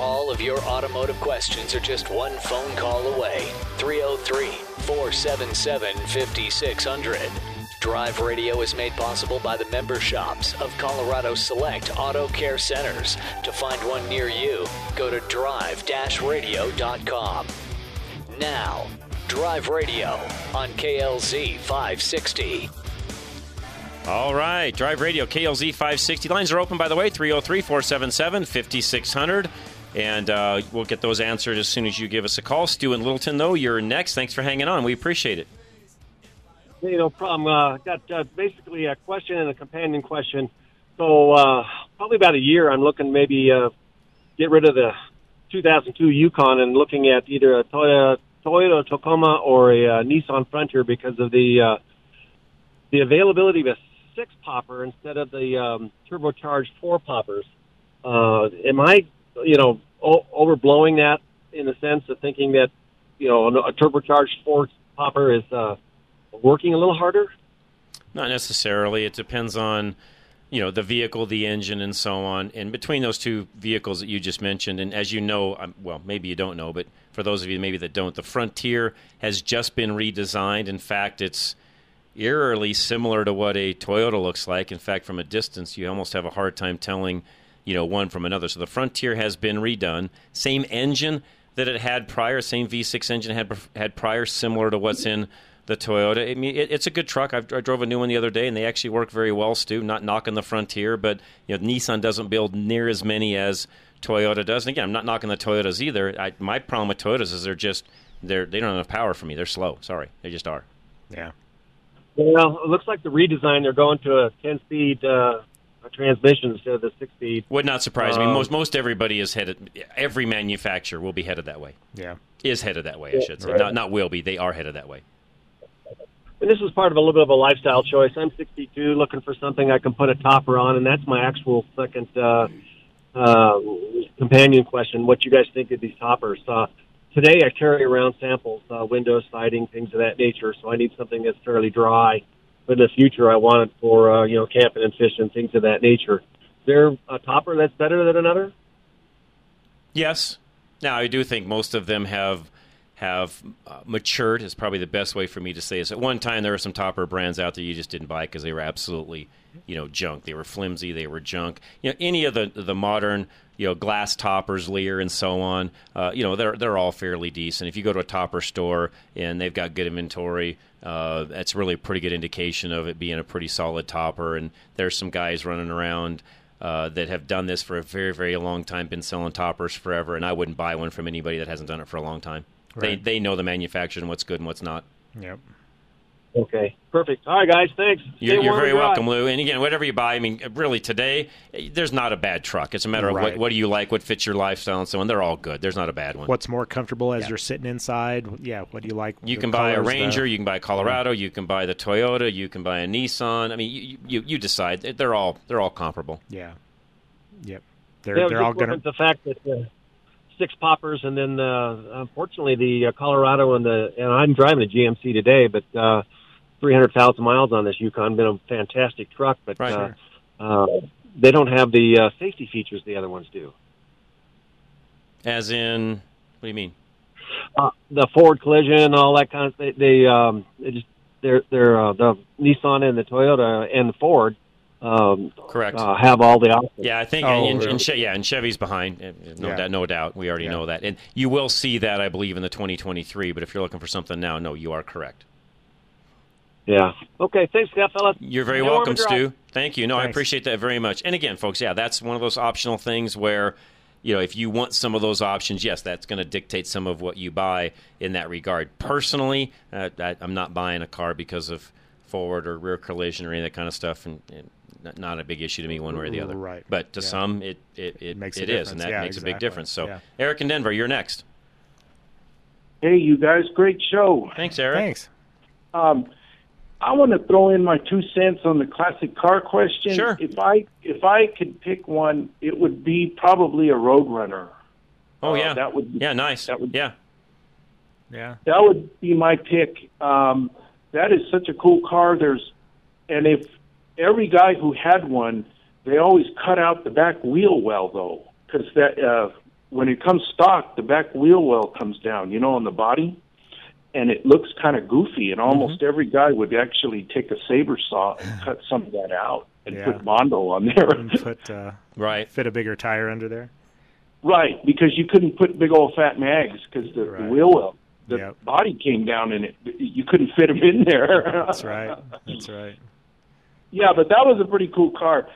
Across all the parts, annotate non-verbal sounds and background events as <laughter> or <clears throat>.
All of your automotive questions are just one phone call away. 303 477 5600. Drive Radio is made possible by the member shops of Colorado Select Auto Care Centers. To find one near you, go to drive radio.com. Now, Drive Radio on KLZ 560. All right, Drive Radio, KLZ 560. Lines are open, by the way, 303 477 5600. And uh, we'll get those answered as soon as you give us a call. Stu Littleton, though, you're next. Thanks for hanging on. We appreciate it. Hey, no problem. Uh, got uh, basically a question and a companion question. So uh, probably about a year, I'm looking maybe uh, get rid of the 2002 Yukon and looking at either a Toyota, Toyota Tacoma or a uh, Nissan Frontier because of the uh, the availability of a six popper instead of the um, turbocharged four poppers. Uh, am I, you know, overblowing that in the sense of thinking that, you know, a turbocharged four popper is uh, working a little harder? Not necessarily. It depends on, you know, the vehicle, the engine, and so on. And between those two vehicles that you just mentioned, and as you know, um, well, maybe you don't know, but for those of you maybe that don't, the Frontier has just been redesigned. In fact, it's eerily similar to what a Toyota looks like. In fact, from a distance, you almost have a hard time telling, you know, one from another. So the Frontier has been redone. Same engine that it had prior, same V6 engine had had prior, similar to what's in the Toyota. I mean, it, it's a good truck. I've, I drove a new one the other day, and they actually work very well. Stu, not knocking the Frontier, but you know, Nissan doesn't build near as many as Toyota does. And again, I'm not knocking the Toyotas either. I, my problem with Toyotas is they're just they're they don't have enough power for me. They're slow. Sorry, they just are. Yeah. Well, it looks like the redesign they're going to a 10-speed uh, transmission instead of the six-speed. Would not surprise Um, me. Most most everybody is headed. Every manufacturer will be headed that way. Yeah. Is headed that way. I should say. Right. Not not will be. They are headed that way. And this is part of a little bit of a lifestyle choice. I'm 62, looking for something I can put a topper on, and that's my actual second uh, uh, companion question. What you guys think of these toppers? Uh, today, I carry around samples, uh, windows, siding, things of that nature. So I need something that's fairly dry. In the future, I want it for uh, you know camping and fishing, things of that nature. Is there a topper that's better than another? Yes. Now I do think most of them have have uh, matured. Is probably the best way for me to say this. At one time, there were some topper brands out there you just didn't buy because they were absolutely you know junk. They were flimsy. They were junk. You know any of the the modern you know glass toppers, Leer, and so on. Uh, you know they're they're all fairly decent. If you go to a topper store and they've got good inventory. Uh, that's really a pretty good indication of it being a pretty solid topper. And there's some guys running around uh, that have done this for a very, very long time, been selling toppers forever, and I wouldn't buy one from anybody that hasn't done it for a long time. Right. They they know the manufacturer and what's good and what's not. Yep. Okay, perfect. All right, guys, thanks. You're, you're very welcome, Lou. And again, whatever you buy, I mean, really today, there's not a bad truck. It's a matter of what, what do you like, what fits your lifestyle, and so on. They're all good. There's not a bad one. What's more comfortable as you're sitting inside? Yeah. What do you like? You can buy a colors, the- Ranger, you can buy a Colorado, you can buy the Toyota, you can buy a Nissan. I mean, you you, you decide. They're all they're all comparable. Yeah. Yep. They're Yeah, they're all looking gonna. the fact that uh, six poppers, and then uh, unfortunately the uh, Colorado and the and I'm driving a GMC today, but uh, 300,000 miles on this Yukon. Been a fantastic truck, but Right. uh, uh, they don't have the uh, safety features the other ones do. As in, what do you mean? Uh, the forward collision, and all that kind of. They, they um, they just they're they're uh, the Nissan and the Toyota and the Ford. Um, Correct. Uh, have all the options. Yeah, I think, Oh, and, really? and, Che- yeah, and Chevy's behind. uh, No Yeah. doubt, no doubt. We already Yeah. know that, and you will see that, I believe, in the 2023. But if you're looking for something now, no, you are correct. Yeah. Okay. Thanks, that fella. You're very Stay welcome. Stu. Thank you. No, I appreciate that very much. And again, folks, yeah, that's one of those optional things where, you know, if you want some of those options, yes, that's going to dictate some of what you buy in that regard. Personally, uh, I, I'm not buying a car because of forward or rear collision or any of that kind of stuff, and, and not- not a big issue to me one way or the other. Right. But to Yeah. some, it it, it, Makes it is, and that Yeah, makes a big difference. So, Yeah. Eric in Denver, you're next. Hey, you guys, great show. Thanks, Eric. Thanks. Um, I want to throw in my two cents on the classic car question. Sure. If I if I could pick one, it would be probably a Roadrunner. Oh Uh, yeah, that would be, yeah, nice. that would- yeah, Yeah. That would be my pick. Um, that is such a cool car. There's, and if every guy who had one, they always cut out the back wheel well though, because that uh, when it comes stock, the back wheel well comes down, you know, on the body, and it looks kind of goofy. And almost every guy would actually take a saber saw and <sighs> cut some of that out and Yeah. put Bondo on there. And put uh, right. fit a bigger tire under there. Right, because you couldn't put big old fat mags because the, the wheel well, the Yep. body came down and it you couldn't fit them in there. <laughs> That's right. That's right. yeah, but that was a pretty cool car.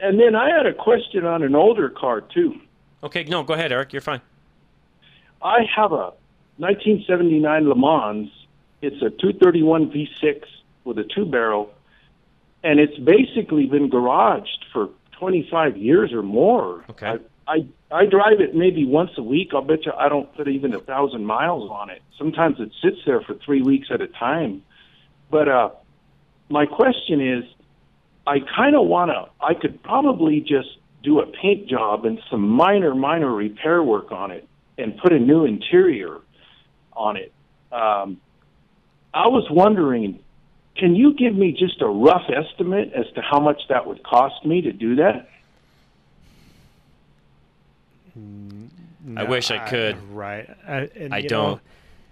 And then I had a question on an older car too. Okay, no, go ahead, Eric. You're fine. I have a 1979 Le Mans. It's a 231 V6 with a two barrel, and it's basically been garaged for 25 years or more. Okay. I, I I drive it maybe once a week. I'll bet you I don't put even a thousand miles on it. Sometimes it sits there for three weeks at a time. But uh, my question is, I kind of want to. I could probably just do a paint job and some minor, minor repair work on it, and put a new interior on it. Um, I was wondering, can you give me just a rough estimate as to how much that would cost me to do that? I wish I could. right. I, and, I don't. know,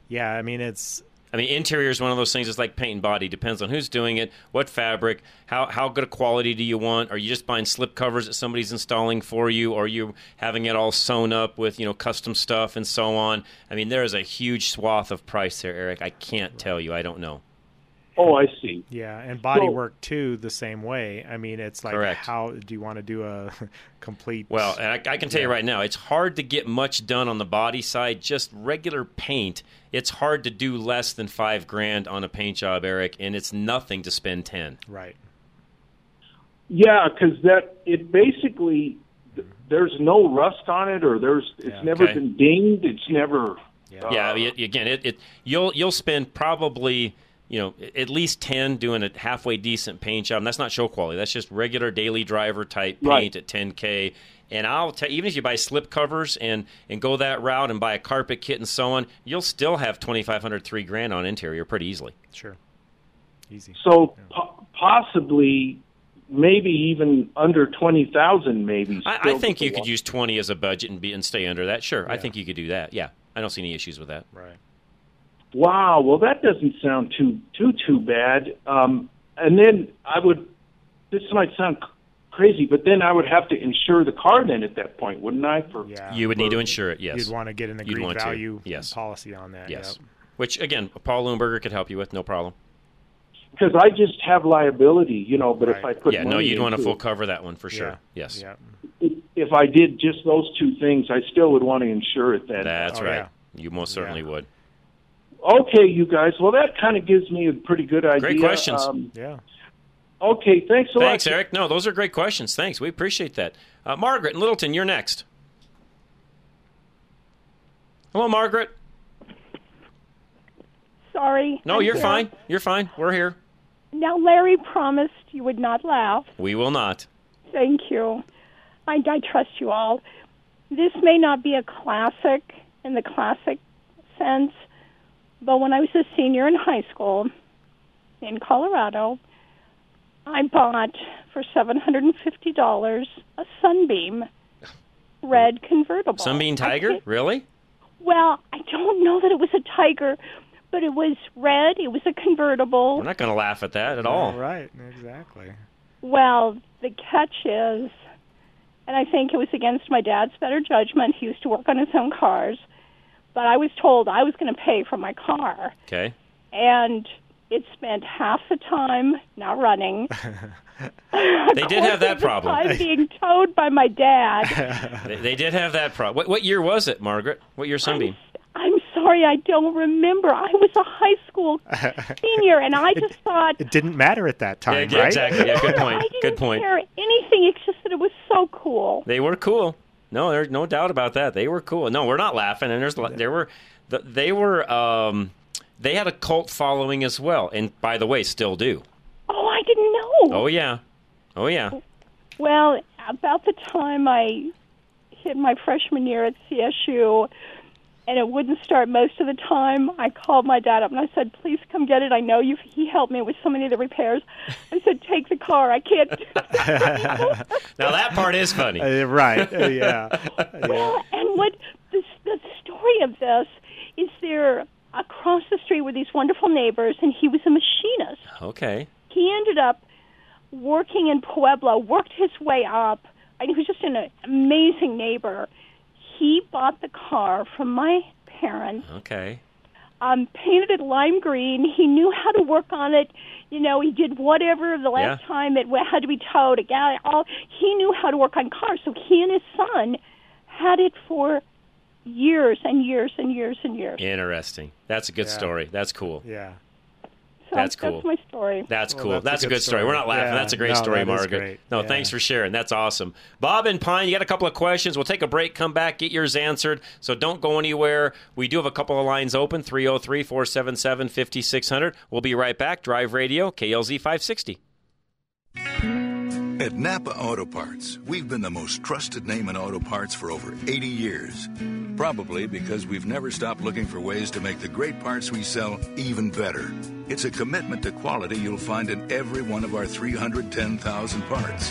yeah, I mean it's I mean, interior is one of those things. It's like paint and body. Depends on who's doing it, what fabric, how how good a quality do you want? Are you just buying slip covers that somebody's installing for you, or are you having it all sewn up with you know custom stuff and so on? I mean, there is a huge swath of price there, Eric. I can't tell you. I don't know. Oh, I see. yeah, and body So- work too the same way. I mean, it's like Correct. how do you want to do a <laughs> complete? Well, and I, I can tell you right now, it's hard to get much done on the body side. Just regular paint, it's hard to do less than five grand on a paint job, Eric, and it's nothing to spend ten. right. Yeah, because that it basically there's no rust on it, or there's it's Yeah. never Okay. been dinged. It's never. Yeah. uh, Yeah, I mean, it, again, it, it you'll you'll spend probably you know at least ten doing a halfway decent paint job. And that's not show quality. That's just regular daily driver type paint Right. at 10k. And I'll tell even if you buy slip covers and and go that route and buy a carpet kit and so on, you'll still have 2,500, three grand on interior pretty easily. Sure. Easy. So po- possibly, maybe even under twenty thousand, maybe. I, I think you could use 20 as a budget and be and stay under that. Sure, I think you could do that. Yeah, I don't see any issues with that. Right. Wow. Well, that doesn't sound too too too bad. Um, and then I would. This might sound crazy, but then I would have to insure the car then at that point, wouldn't I? For Yeah. You would need to insure it. Yes. You'd want to get an agreed want to. value Yes. policy on that. Yes. yep. Which again, Paul Leuenberger could help you with, no problem. because I just have liability, you know. But if I Right. put yeah, no, you'd want to full cover that one for sure. Yeah. Yes, Yeah. if I did just those two things, I still would want to insure it then. that's Oh, right. yeah. You most certainly Yeah. would. Okay, you guys. Well, that kind of gives me a pretty good idea. Great questions. Um, Yeah. okay, thanks a lot. Thanks, lot. Eric. No, those are great questions. Thanks. We appreciate that. Uh, Margaret in Littleton, you're next. Hello, Margaret. Sorry. No, I'm you're here. fine. You're fine. We're here. Now, Larry promised you would not laugh. We will not. Thank you. I, I trust you all. This may not be a classic in the classic sense, but when I was a senior in high school in Colorado, I bought for $750 a Sunbeam red convertible. Sunbeam Tiger? I Really? Well, I don't know that it was a Tiger, but it was red. It was a convertible. We're not going to laugh at that at all. Right. Exactly. Well, the catch is, and I think it was against my dad's better judgment. He used to work on his own cars, but I was told I was going to pay for my car, Okay. and it spent half the time not running. <laughs> <laughs> They did have that problem. I'm <laughs> being towed by my dad. They, they did have that problem. What, what year was it, Margaret? What year Sunbeam? I'm sorry, I don't remember. I was a high school senior, and I just thought It didn't matter at that time, yeah, right? exactly. Yeah, good I point. didn't Good point. care anything. It's just that it was so cool. They were cool. No, there's no doubt about that. They were cool. No, we're not laughing. And there's there were they were um, they had a cult following as well, and by the way, still do. Oh, I didn't know. Oh yeah, oh yeah. Well, about the time I hit my freshman year at CSU, and it wouldn't start most of the time, I called my dad up and I said, "Please come get it. I know you." He helped me with so many of the repairs. I said, "Take the car. I can't." do <laughs> Now that part is funny. Uh, right. Uh, yeah. <laughs> yeah. Well, and what the, the story of this is there across the street were these wonderful neighbors, and he was a machinist. Okay. He ended up working in Pueblo, worked his way up, and he was just an amazing neighbor. He bought the car from my parents, Okay. um, painted it lime green. He knew how to work on it. You know, he did whatever the last Yeah. time it had to be towed. A guy, all he knew how to work on cars. So he and his son had it for years and years and years and years. Interesting. That's a good Yeah. story. That's cool. Yeah. So That's cool. That's my story. That's Well, cool. that's a that's a good good story. story. We're not laughing. Yeah. That's a great No, story, Margaret. great. No, Yeah. thanks for sharing. That's awesome. Bob and Pine, you got a couple of questions. We'll take a break, come back, get yours answered. So don't go anywhere. We do have a couple of lines open 303 477 5600. We'll be right back. Drive Radio, KLZ 560. At Napa Auto Parts, we've been the most trusted name in auto parts for over 80 years. Probably because we've never stopped looking for ways to make the great parts we sell even better. It's a commitment to quality you'll find in every one of our 310,000 parts.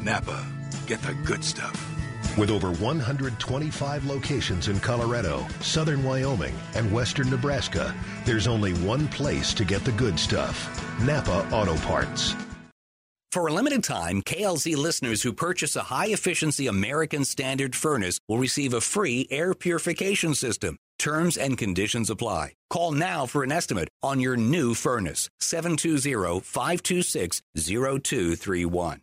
Napa, get the good stuff. With over 125 locations in Colorado, southern Wyoming, and western Nebraska, there's only one place to get the good stuff Napa Auto Parts. For a limited time, KLZ listeners who purchase a high efficiency American Standard furnace will receive a free air purification system. Terms and conditions apply. Call now for an estimate on your new furnace. 720 526 0231.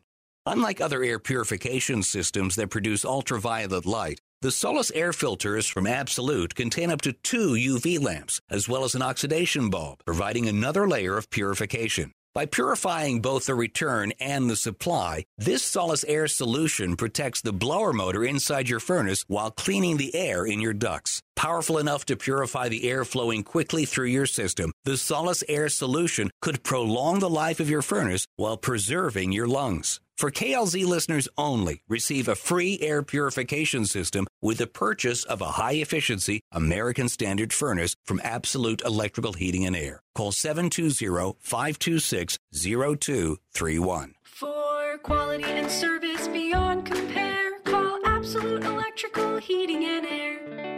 Unlike other air purification systems that produce ultraviolet light, the Solus air filters from Absolute contain up to two UV lamps, as well as an oxidation bulb, providing another layer of purification. By purifying both the return and the supply, this Solus Air solution protects the blower motor inside your furnace while cleaning the air in your ducts. Powerful enough to purify the air flowing quickly through your system, the Solus Air solution could prolong the life of your furnace while preserving your lungs. For KLZ listeners only, receive a free air purification system with the purchase of a high efficiency American Standard furnace from Absolute Electrical Heating and Air. Call 720 526 0231. For quality and service beyond compare, call Absolute Electrical Heating and Air.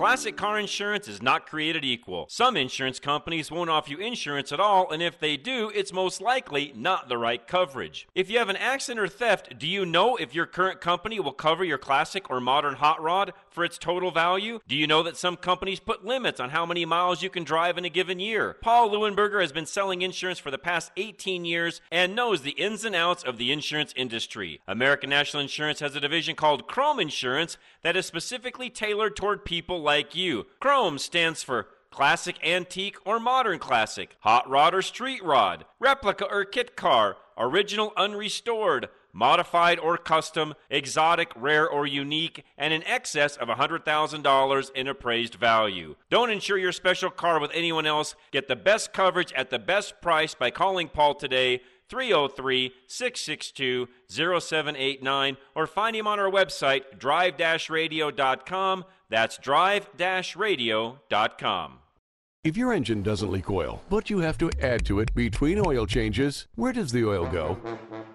Classic car insurance is not created equal. Some insurance companies won't offer you insurance at all, and if they do, it's most likely not the right coverage. If you have an accident or theft, do you know if your current company will cover your classic or modern hot rod for its total value? Do you know that some companies put limits on how many miles you can drive in a given year? Paul Leuenberger has been selling insurance for the past 18 years and knows the ins and outs of the insurance industry. American National Insurance has a division called Chrome Insurance that is specifically tailored toward people like you. Chrome stands for classic, antique, or modern classic, hot rod or street rod, replica or kit car, original unrestored, modified or custom, exotic, rare, or unique, and in excess of $100,000 in appraised value. Don't insure your special car with anyone else. Get the best coverage at the best price by calling Paul today. 303 662 0789 or find him on our website drive radio.com. That's drive radio.com. If your engine doesn't leak oil, but you have to add to it between oil changes, where does the oil go?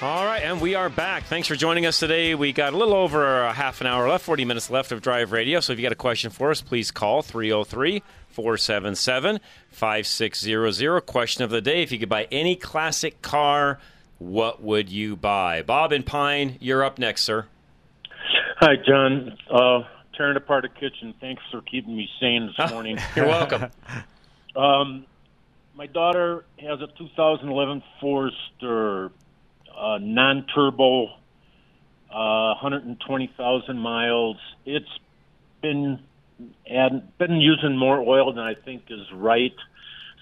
All right, and we are back. Thanks for joining us today. We got a little over a half an hour left, 40 minutes left of Drive Radio. So if you got a question for us, please call 303 477 5600. Question of the day If you could buy any classic car, what would you buy? Bob and Pine, you're up next, sir. Hi, John. Uh, tearing apart a kitchen. Thanks for keeping me sane this <laughs> morning. You're welcome. <laughs> Um, my daughter has a 2011 Forester, uh, non-turbo, uh, 120,000 miles. It's been and been using more oil than I think is right.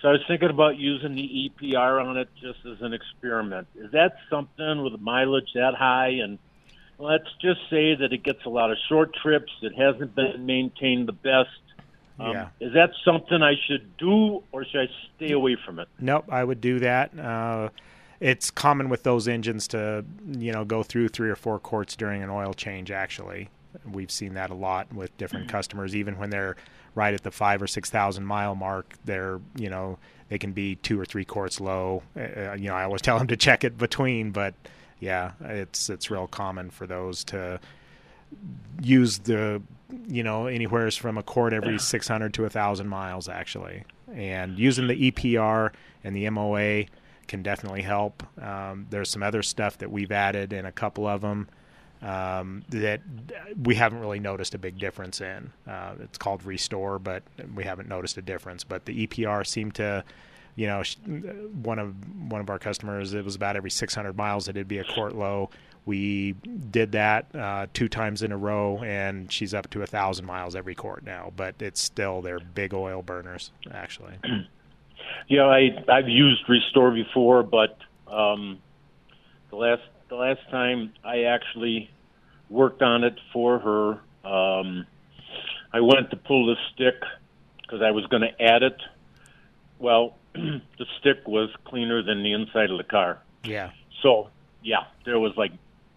So I was thinking about using the EPR on it just as an experiment. Is that something with mileage that high? And let's just say that it gets a lot of short trips. It hasn't been maintained the best. Um, Yeah. Is that something I should do, or should I stay away from it? Nope, I would do that. Uh, it's common with those engines to, you know, go through three or four quarts during an oil change. Actually, we've seen that a lot with different customers. Even when they're right at the five or six thousand mile mark, they're, you know, they can be two or three quarts low. Uh, you know, I always <laughs> tell them to check it between, but yeah, it's it's real common for those to use the you know anywhere from a quart every 600 to a thousand miles actually and using the epr and the moa can definitely help um, there's some other stuff that we've added in a couple of them um, that we haven't really noticed a big difference in uh, it's called restore but we haven't noticed a difference but the epr seemed to you know, one of one of our customers, it was about every 600 miles that it'd be a quart low. We did that uh, two times in a row, and she's up to a thousand miles every quart now. But it's still they're big oil burners, actually. <clears throat> Yeah, I I've used Restore before, but um, the last the last time I actually worked on it for her, um, I went to pull the stick because I was going to add it. Well, <clears throat> the stick was cleaner than the inside of the car. Yeah, So yeah, there was like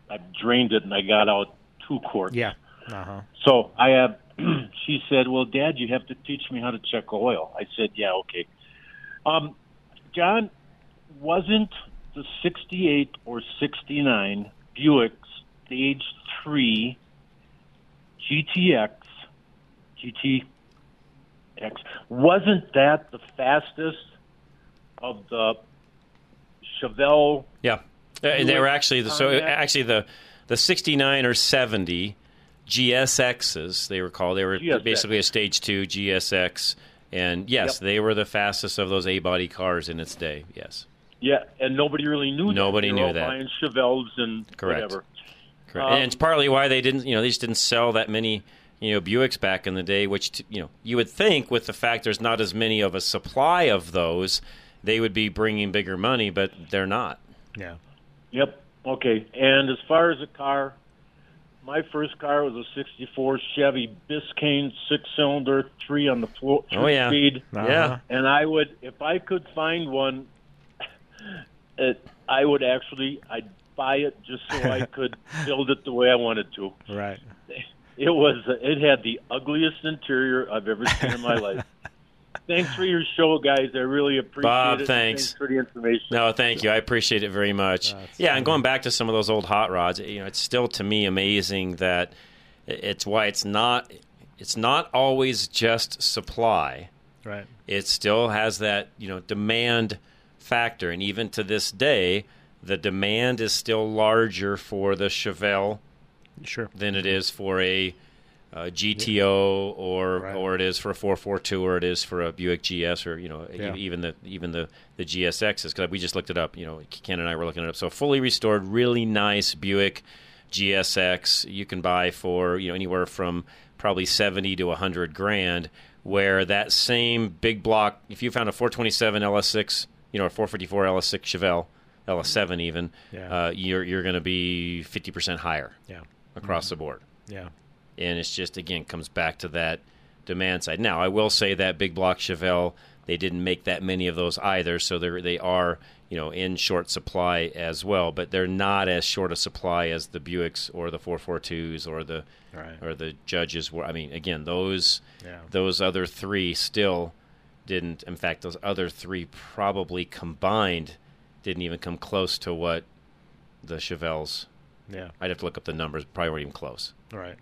I drained it and I got out two quarts. yeah, uh huh. So I have. <clears throat> she said, "Well, Dad, you have to teach me how to check oil." I said, "Yeah, okay." Um, John, wasn't the '68 or '69 Buick Stage Three GTX GTX wasn't that the fastest of the Chevelle? Yeah, Uh, they were actually the, so actually the the 69 or 70 GSXs they were called. They were GSX. basically a stage two GSX, and yes, Yep. they were the fastest of those A body cars in its day. Yes, Yeah, and nobody really knew. Nobody that. They knew that. Buying Chevelles and Correct. whatever. correct. Um, and it's partly why they didn't, you know, they just didn't sell that many. You know, Buicks back in the day, which t- you know, you would think with the fact there's not as many of a supply of those, they would be bringing bigger money, but they're not. Yeah. Yep. Okay. And as far as a car, my first car was a '64 Chevy Biscayne six-cylinder, three on the floor, Oh, yeah. speed. Uh-huh. Yeah. And I would, if I could find one, <laughs> it, I would actually, I'd buy it just so I <laughs> could build it the way I wanted to. Right. <laughs> It was, it had the ugliest interior I've ever seen in my life. Thanks for your show, guys. I really appreciate Bob, it. thanks. for the information. No, thank you. I appreciate it very much. yeah, and going back to some of those old hot rods, you know, it's still to me amazing that it's why it's not it's not always just supply. Right. It still has that, you know, demand factor and even to this day, the demand is still larger for the Chevelle sure. than it is for a uh, GTO or or it is for a 442 or it is for a Buick GS or you know Yeah. even the even the the GSXs because we just looked it up you know Ken and I were looking it up so fully restored really nice Buick GSX you can buy for you know anywhere from probably 70 to 100 grand where that same big block if you found a 427 LS6 you know a 454 LS6 Chevelle LS7 even Yeah. uh, you're you're going to be 50% higher Yeah. across the board Yeah. And it's just again comes back to that demand side. Now, I will say that big block Chevelle, they didn't make that many of those either, so they they are you know in short supply as well, but they're not as short a supply as the Buicks or the 442s or the Right. or the Judges were. I mean, again, those Yeah. those other three still didn't. In fact, those other three probably combined didn't even come close to what the Chevelles. Yeah. I'd have to look up the numbers. Probably weren't even close. Right.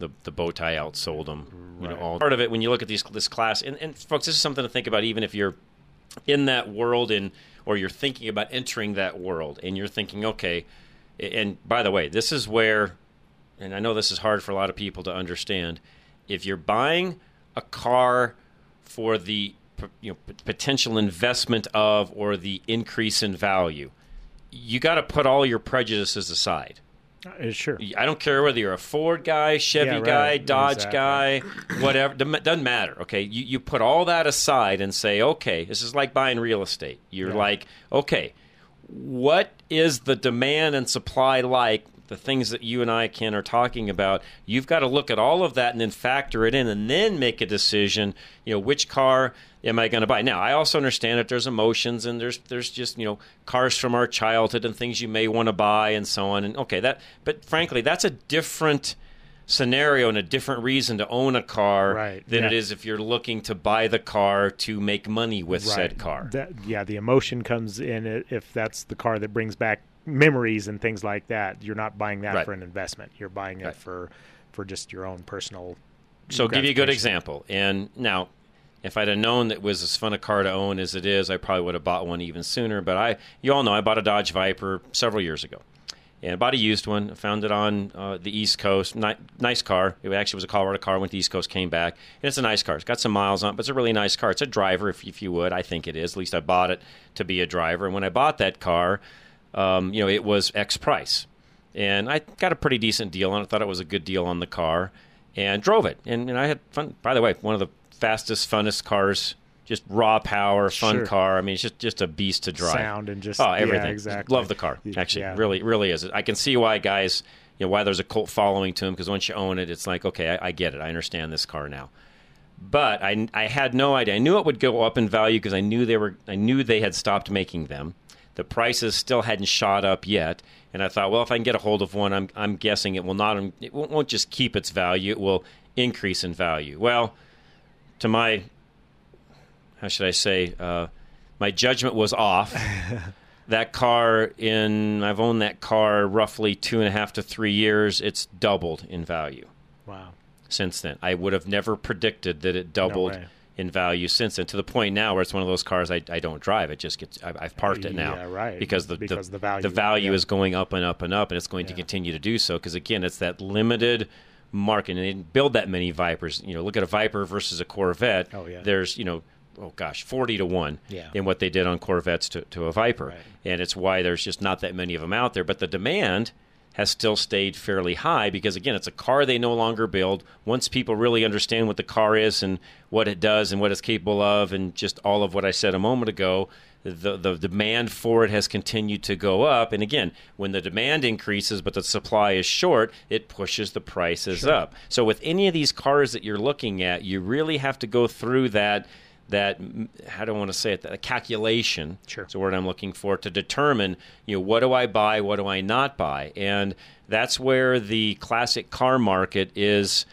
The the bow tie outsold them. You know, all part of it when you look at these this class and, and folks, this is something to think about. Even if you're in that world and or you're thinking about entering that world and you're thinking, okay. And by the way, this is where, and I know this is hard for a lot of people to understand. If you're buying a car for the you know p- potential investment of or the increase in value, you got to put all your prejudices aside. Uh, sure. I don't care whether you're a Ford guy, Chevy Yeah, right. guy, Dodge Exactly. guy, whatever. Doesn't doesn't matter. Okay, you you put all that aside and say, okay, this is like buying real estate. You're Yeah. like, okay, what is the demand and supply like? The things that you and I, Ken, are talking about, you've got to look at all of that and then factor it in, and then make a decision. You know, which car am I going to buy? Now, I also understand that there's emotions and there's there's just you know cars from our childhood and things you may want to buy and so on. And okay, that but frankly, that's a different scenario and a different reason to own a car Right, than it yeah. is if you're looking to buy the car to make money with said car. That, yeah, the emotion comes in if that's the car that brings back memories and things like that. You're not buying that Right. for an investment. You're buying it Right. for for just your own personal. So give you a good example. And now, if I'd have known that it was as fun a car to own as it is, I probably would have bought one even sooner. But I, you all know, I bought a Dodge Viper several years ago, and I bought a used one. I found it on uh, the East Coast. Ni- nice car. It actually was a Colorado car. Went to the East Coast, came back, and it's a nice car. It's got some miles on it, but it's a really nice car. It's a driver, if, if you would. I think it is. At least I bought it to be a driver. And when I bought that car, um, you know, it was X price and I got a pretty decent deal on it. I thought it was a good deal on the car, and drove it. And, and I had fun. By the way, one of the fastest, funnest cars. Just raw power, fun Sure. car. I mean, it's just just a beast to drive. Sound and just- oh, yeah, everything. exactly. Love the car. Actually, Yeah. really, really is. I can see why guys, you know, why there's a cult following to him because once you own it, it's like, okay, I, I get it. I understand this car now but I, I had no idea. I knew it would go up in value because I knew they were. I knew they had stopped making them. The prices still hadn't shot up yet, and I thought, well, if I can get a hold of one, I'm, I'm guessing it will not. It won't just keep its value; it will increase in value. Well, to my, how should I say, uh, my judgment was off. <laughs> that car in I've owned that car roughly two and a half to three years. It's doubled in value Wow. since then. I would have never predicted that it doubled way. in value since then. To the point now where it's one of those cars I, I don't drive. It just gets I, I've parked it now. Yeah, right. Because the Because the, the value- the value yeah. is going up and up and up, and it's going to continue to do so. Because again, it's that limited market, and they didn't build that many Vipers. You know, look at a Viper versus a Corvette. Oh, yeah. There's you know. Oh gosh, forty to one Yeah. in what they did on Corvettes to, to a Viper, and it's why there's just not that many of them out there. But the demand has still stayed fairly high because again it's a car they no longer build once people really understand what the car is and what it does and what it's capable of and just all of what i said a moment ago the, the demand for it has continued to go up and again when the demand increases but the supply is short it pushes the prices Sure. up so with any of these cars that you're looking at you really have to go through that that mm, how do I want to say it? That calculation. Sure. Is the word I'm looking for to determine, you know, what do I buy, what do I not buy, and that's where the classic car market is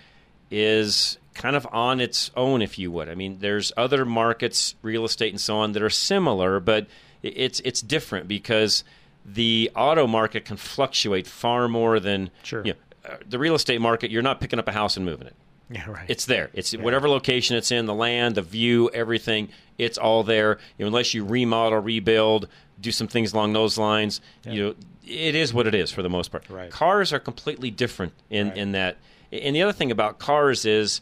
is kind of on its own, if you would. I mean, there's other markets, real estate and so on, that are similar, but it's it's different because the auto market can fluctuate far more than Sure. You know, uh, the real estate market. You're not picking up a house and moving it. Yeah, right. It's there. It's whatever location it's in, the land, the view, everything. It's all there. You know, unless you remodel, rebuild, do some things along those lines. You know, it is what it is for the most part. Right. Cars are completely different in in that. And the other thing about cars is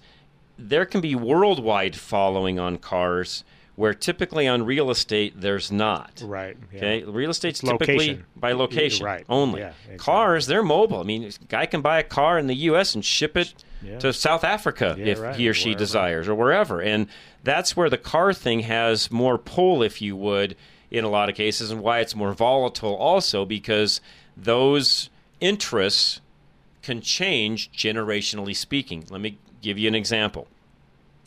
there can be worldwide following on cars where typically on real estate there's not. Right. yeah. Okay, real estate's It's typically location. by location Right. only. Yeah, exactly. Cars, they're mobile. I mean, a guy can buy a car in the U.S. and ship it Yeah. to South Africa if right, he or she wherever. desires, or wherever. And that's where the car thing has more pull, if you would, in a lot of cases, and why it's more volatile also because those interests can change generationally speaking. Let me give you an example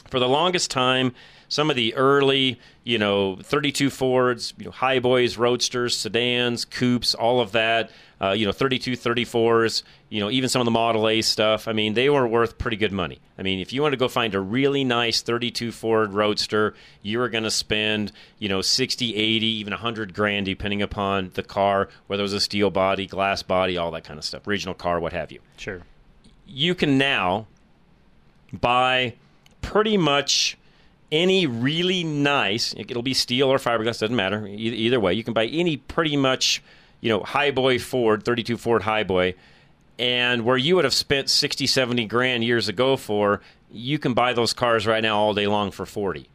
for the longest time, some of the early, you know, 32 Fords, you know, high boys, roadsters, sedans, coupes, all of that, uh, you know, 32 34s, you know, even some of the Model A stuff. I mean, they were worth pretty good money. I mean, if you want to go find a really nice 32 Ford Roadster, you were going to spend, you know, 60, 80, even 100 grand, depending upon the car, whether it was a steel body, glass body, all that kind of stuff, regional car, what have you. Sure. You can now buy pretty much any really nice it'll be steel or fiberglass doesn't matter either way you can buy any pretty much you know highboy ford 32 ford highboy and where you would have spent 60 70 grand years ago for you can buy those cars right now all day long for 40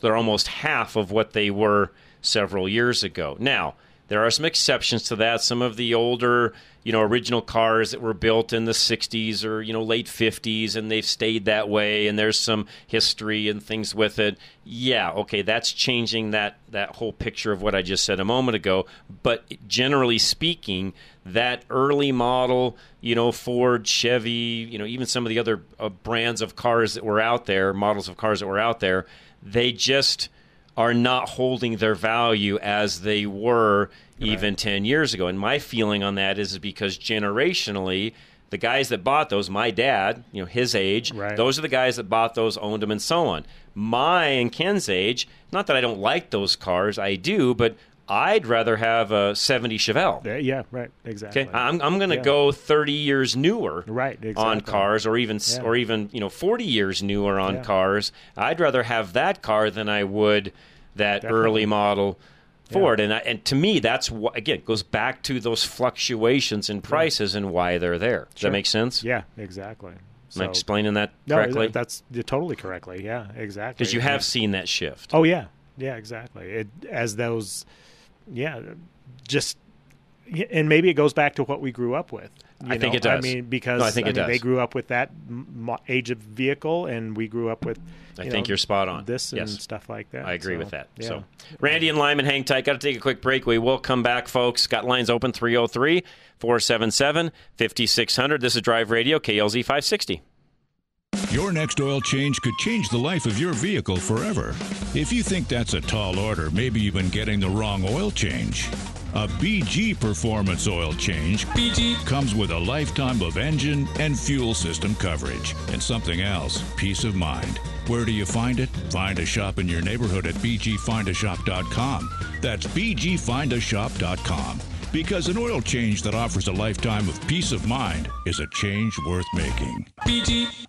they're almost half of what they were several years ago. Now there are some exceptions to that. Some of the older you know original cars that were built in the 60s or you know late 50s and they've stayed that way and there's some history and things with it. Yeah okay that's changing that that whole picture of what I just said a moment ago. But generally speaking that early model you know Ford Chevy you know even some of the other uh, brands of cars that were out there models of cars that were out there they just are not holding their value as they were even 10 years ago. And my feeling on that is because generationally, the guys that bought those, my dad, you know, his age, those are the guys that bought those, owned them, and so on. My and Ken's age, not that I don't like those cars, I do, but I'd rather have a 70 Chevelle. Yeah, yeah, right, exactly. Okay, I'm, I'm going to Yeah. go 30 years newer Right, on cars, or even Yeah. or even you know 40 years newer on Yeah. cars. I'd rather have that car than I would that Definitely. early model Ford. And I, and to me, that's what again goes back to those fluctuations in prices and why they're there. Does Sure. that make sense? Yeah, exactly. Am I explaining that uh, correctly? that- that's totally correctly. Yeah, exactly. Because you have Yeah. seen that shift. Oh yeah, yeah, exactly. It as those, yeah, just and maybe it goes back to what we grew up with. You I think know? it does. I mean, because No, I think it mean, They grew up with that m- age of vehicle, and we grew up with. I you think know, you're spot on. This and stuff like that. I agree So, with that. Yeah. So, Randy and Lyman, hang tight. Got to take a quick break. We will come back, folks. Got lines open 303 477 5600. This is Drive Radio, KLZ 560. Your next oil change could change the life of your vehicle forever. If you think that's a tall order, maybe you've been getting the wrong oil change. A BG Performance oil change BG comes with a lifetime of engine and fuel system coverage. And something else, peace of mind. Where do you find it? Find a shop in your neighborhood at bgfindashop.com. That's bgfindashop.com. Because an oil change that offers a lifetime of peace of mind is a change worth making. BG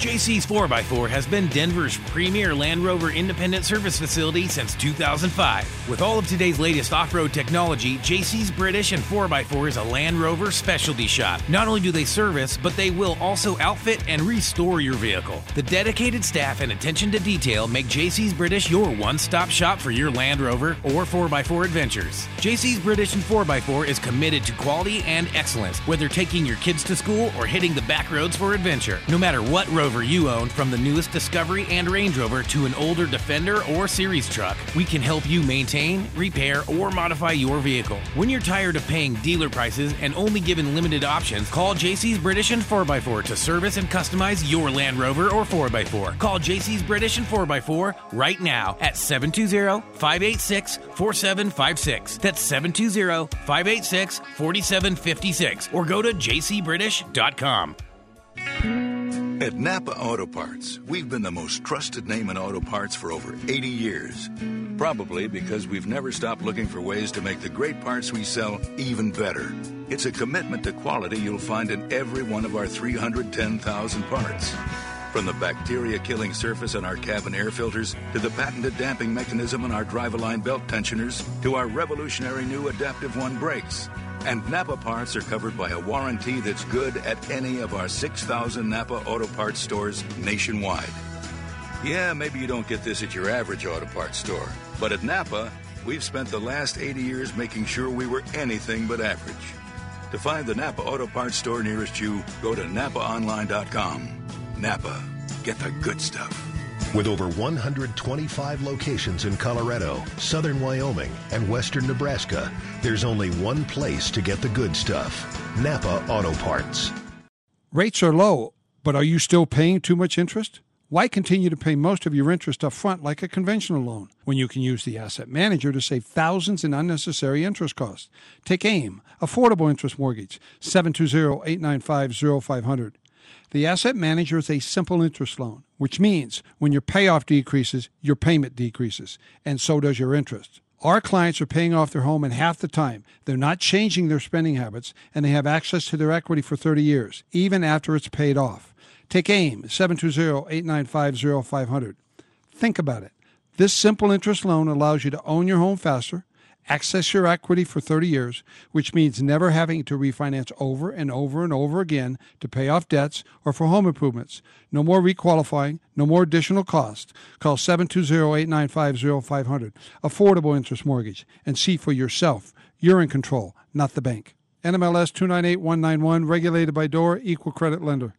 JC's 4x4 has been Denver's premier Land Rover independent service facility since 2005. With all of today's latest off road technology, JC's British and 4x4 is a Land Rover specialty shop. Not only do they service, but they will also outfit and restore your vehicle. The dedicated staff and attention to detail make JC's British your one stop shop for your Land Rover or 4x4 adventures. JC's British and 4x4 is committed to quality and excellence, whether taking your kids to school or hitting the back roads for adventure. No matter what Rover you own, from the newest Discovery and Range Rover to an older Defender or Series truck, we can help you maintain, repair, or modify your vehicle. When you're tired of paying dealer prices and only given limited options, call JC's British and 4x4 to service and customize your Land Rover or 4x4. Call JC's British and 4x4 right now at 720-586-4756. That's 720-586-4756 or go to jcbritish.com. At Napa Auto Parts, we've been the most trusted name in auto parts for over 80 years. Probably because we've never stopped looking for ways to make the great parts we sell even better. It's a commitment to quality you'll find in every one of our 310,000 parts. From the bacteria killing surface on our cabin air filters, to the patented damping mechanism on our drive line belt tensioners, to our revolutionary new Adaptive One brakes. And Napa parts are covered by a warranty that's good at any of our 6,000 Napa Auto Parts stores nationwide. Yeah, maybe you don't get this at your average auto parts store, but at Napa, we've spent the last 80 years making sure we were anything but average. To find the Napa Auto Parts store nearest you, go to napaonline.com. Napa, get the good stuff. With over 125 locations in Colorado, southern Wyoming, and western Nebraska, there's only one place to get the good stuff Napa Auto Parts. Rates are low, But are you still paying too much interest? Why continue to pay most of your interest up front like a conventional loan when you can use the asset manager to save thousands in unnecessary interest costs? Take AIM, Affordable Interest Mortgage, 720-895-0500. The asset manager is a simple interest loan, which means when your payoff decreases, your payment decreases, and so does your interest. Our clients are paying off their home in half the time. They're not changing their spending habits, and they have access to their equity for 30 years, even after it's paid off. Take AIM, 720-895-0500. Think about it. This simple interest loan allows you to own your home faster, access your equity for 30 years, which means never having to refinance over and over and over again to pay off debts or for home improvements. No more requalifying, no more additional cost. Call 720-895-0500. Affordable interest mortgage and see for yourself. You're in control, not the bank. NMLS 298191, regulated by DORA, equal credit lender.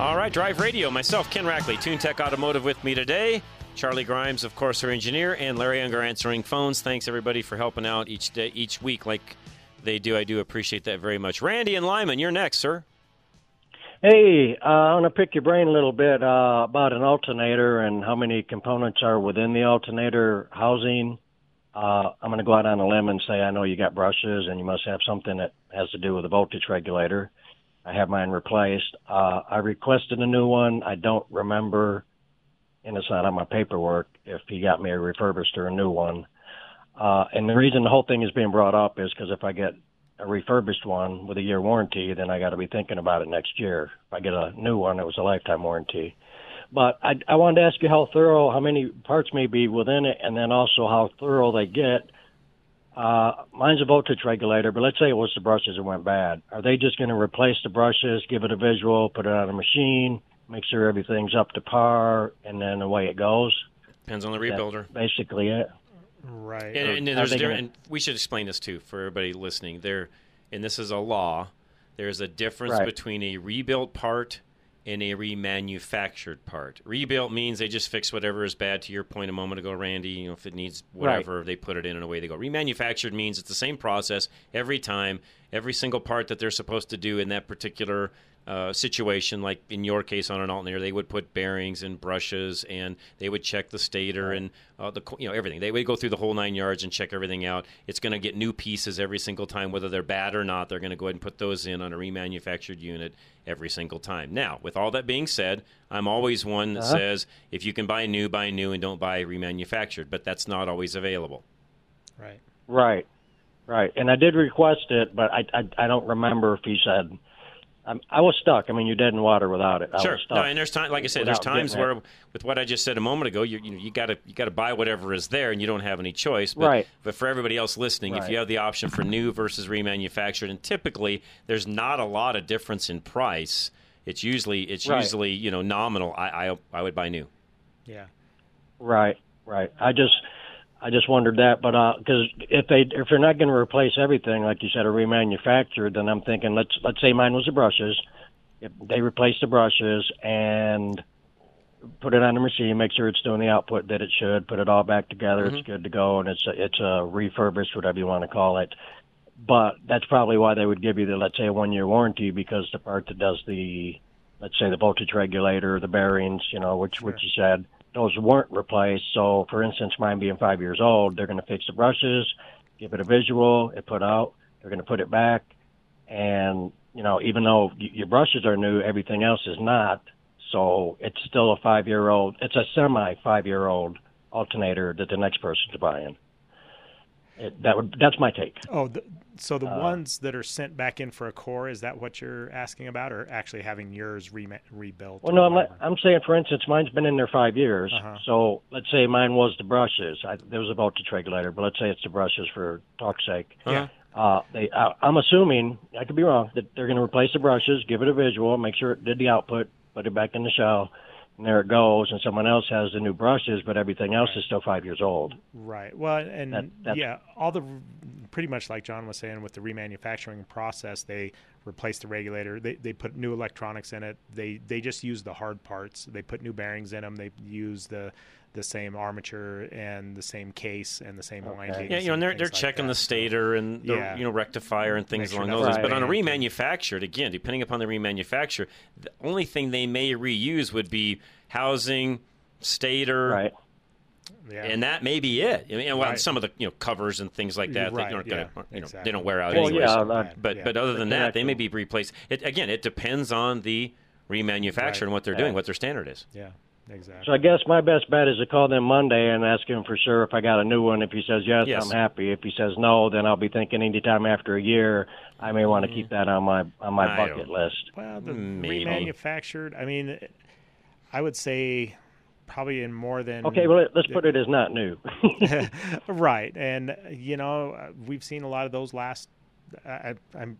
All right, Drive Radio. Myself, Ken Rackley, TuneTech Automotive with me today. Charlie Grimes, of course, our engineer, and Larry Unger answering phones. Thanks everybody for helping out each day, each week, like they do. I do appreciate that very much. Randy and Lyman, you're next, sir. Hey, uh, I want to pick your brain a little bit uh, about an alternator and how many components are within the alternator housing. Uh, I'm going to go out on a limb and say I know you got brushes and you must have something that has to do with the voltage regulator. I have mine replaced. Uh, I requested a new one. I don't remember, and it's not on my paperwork, if he got me a refurbished or a new one. Uh, and the reason the whole thing is being brought up is because if I get a refurbished one with a year warranty, then I got to be thinking about it next year. If I get a new one, it was a lifetime warranty. But I, I wanted to ask you how thorough, how many parts may be within it, and then also how thorough they get. Uh, mine's a voltage regulator, but let's say it was the brushes that went bad. Are they just going to replace the brushes, give it a visual, put it on a machine, make sure everything's up to par, and then away it goes? Depends on the Is that rebuilder. Basically, it. Right. And, and there's they there, gonna- and we should explain this too for everybody listening. There, and this is a law. There's a difference Right. between a rebuilt part and a remanufactured part. Rebuilt means they just fix whatever is bad. To your point a moment ago, Randy, you know, if it needs whatever, they put it in and away they go. Remanufactured means it's the same process every time, every single part that they're supposed to do in that particular uh, situation. Like in your case on an alternator, they would put bearings and brushes, and they would check the stator and uh, the you know everything. They would go through the whole nine yards and check everything out. It's going to get new pieces every single time, whether they're bad or not. They're going to go ahead and put those in on a remanufactured unit every single time. Now, with all that being said, I'm always one that Uh-huh. says if you can buy new, buy new, and don't buy remanufactured. But that's not always available. Right. Right, right. And I did request it, but I I, I don't remember if he said. I'm, I was stuck. I mean, you're dead in water without it. I Sure. was stuck. No, and there's time, like I said, there's times getting it. where, with what I just said a moment ago, you you, know, you got to you got to buy whatever is there, and you don't have any choice. But, Right. But for everybody else listening, if you have the option for new versus remanufactured, and typically there's not a lot of difference in price. It's usually it's Right. usually you know nominal. I I, I would buy new. Yeah. Right, right. I just, I just wondered that, but uh, because if they if they're not going to replace everything, like you said, or remanufactured, then I'm thinking let's let's say mine was the brushes. If they replace the brushes and put it on the machine, make sure it's doing the output that it should, put it all back together, it's mm-hmm. good to go, and it's a, it's a refurbished, whatever you want to call it. But that's probably why they would give you the let's say a one year warranty because the part that does the let's say the voltage regulator, the bearings, you know, which which you said those weren't replaced. So, for instance, mine being five years old, they're going to fix the brushes, give it a visual, it put out. They're going to put it back, and you know, even though your brushes are new, everything else is not. So it's still a five year old. It's a semi five year old alternator that the next person's buying. It, that would that's my take. Oh, the, so the Uh, ones that are sent back in for a core is that what you're asking about, or actually having yours re- rebuilt? Well, no, I'm, I'm saying, for instance, mine's been in there five years. Uh-huh. So let's say mine was the brushes. I, there was a voltage regulator, but let's say it's the brushes for talk's sake. Yeah. Uh, they, I, I'm assuming, I could be wrong, that they're going to replace the brushes, give it a visual, make sure it did the output, put it back in the shell, and there it goes. And someone else has the new brushes, but everything else is still five years old. Right. Well, and That- yeah, all the pretty much like John was saying with the remanufacturing process, they replace the regulator. They they put new electronics in it. They they just use the hard parts. They put new bearings in them. They use the the same armature and the same case and the same windings. Yeah, you know, and they're, they're like checking that. the stator and the Yeah. you know rectifier and things Make sure along those lines. nothing's But on a remanufactured, again, depending upon the remanufacturer, the only thing they may reuse would be housing, stator, right. Yeah. and that may be it. I mean, well, Right. some of the you know covers and things like that, Right, that aren't yeah, gonna, aren't- you know, exactly. they don't wear out Well, anyways. yeah, that- but yeah. but other The than that, they may be replaced. It, again, it depends on the remanufacturer Right. and what they're Yeah. doing, what their standard is. Yeah, exactly. So I guess my best bet is to call them Monday and ask him for sure if I got a new one. If he says yes, Yes. I'm happy. If he says no, then I'll be thinking anytime after a year, I may want to keep that on my on my I bucket don't- list. Well, the Maybe. remanufactured. I mean, I would say probably in more than Okay, well let's put it as not new. <laughs> <laughs> right, and you know uh, we've seen a lot of those last. I, I'm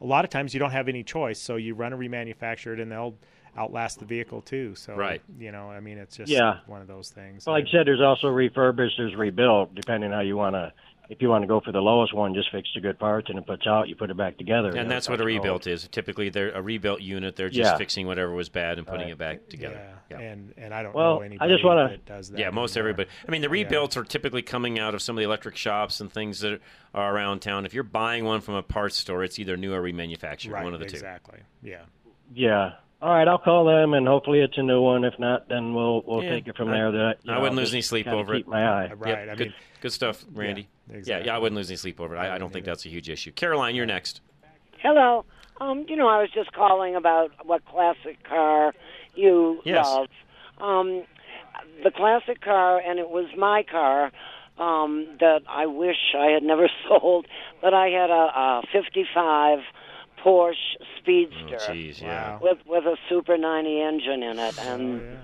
a lot of times you don't have any choice, so you run a remanufactured, and they'll outlast the vehicle too. So Right. you know, I mean, it's just Yeah. one of those things. Well, like I said, there's also refurbished, there's rebuilt, depending how you want to. If you want to go for the lowest one, just fix the good parts and it puts out. You put it back together, And that's what a rebuilt is. Typically, they're a rebuilt unit. They're just Yeah. fixing whatever was bad and putting Right. it back together. yeah, and and I don't Well, know I just wanna- that does that. Yeah, most anymore. everybody. I mean, the Yeah. rebuilds are typically coming out of some of the electric shops and things that are around town. If you're buying one from a parts store, it's either new or remanufactured, Right, one of the two. exactly. Yeah. Yeah. All right, I'll call them, and hopefully it's a new one. If not, then we'll we'll Yeah, take it from I- there. That I wouldn't lose any sleep over keep it. My eye. Right, Yep, I good, mean- good stuff, Randy. Yeah, yeah, yeah, I wouldn't lose any sleep over it. I, I don't think that's a huge issue. Caroline, you're next. Hello. Um, you know, I was just calling about what classic car you Yes. love. Um, the classic car, and it was my car um, that I wish I had never <laughs> sold, but I had a, a 55 Porsche Speedster Oh, jeez, yeah. with with a Super 90 engine in it, Oh, and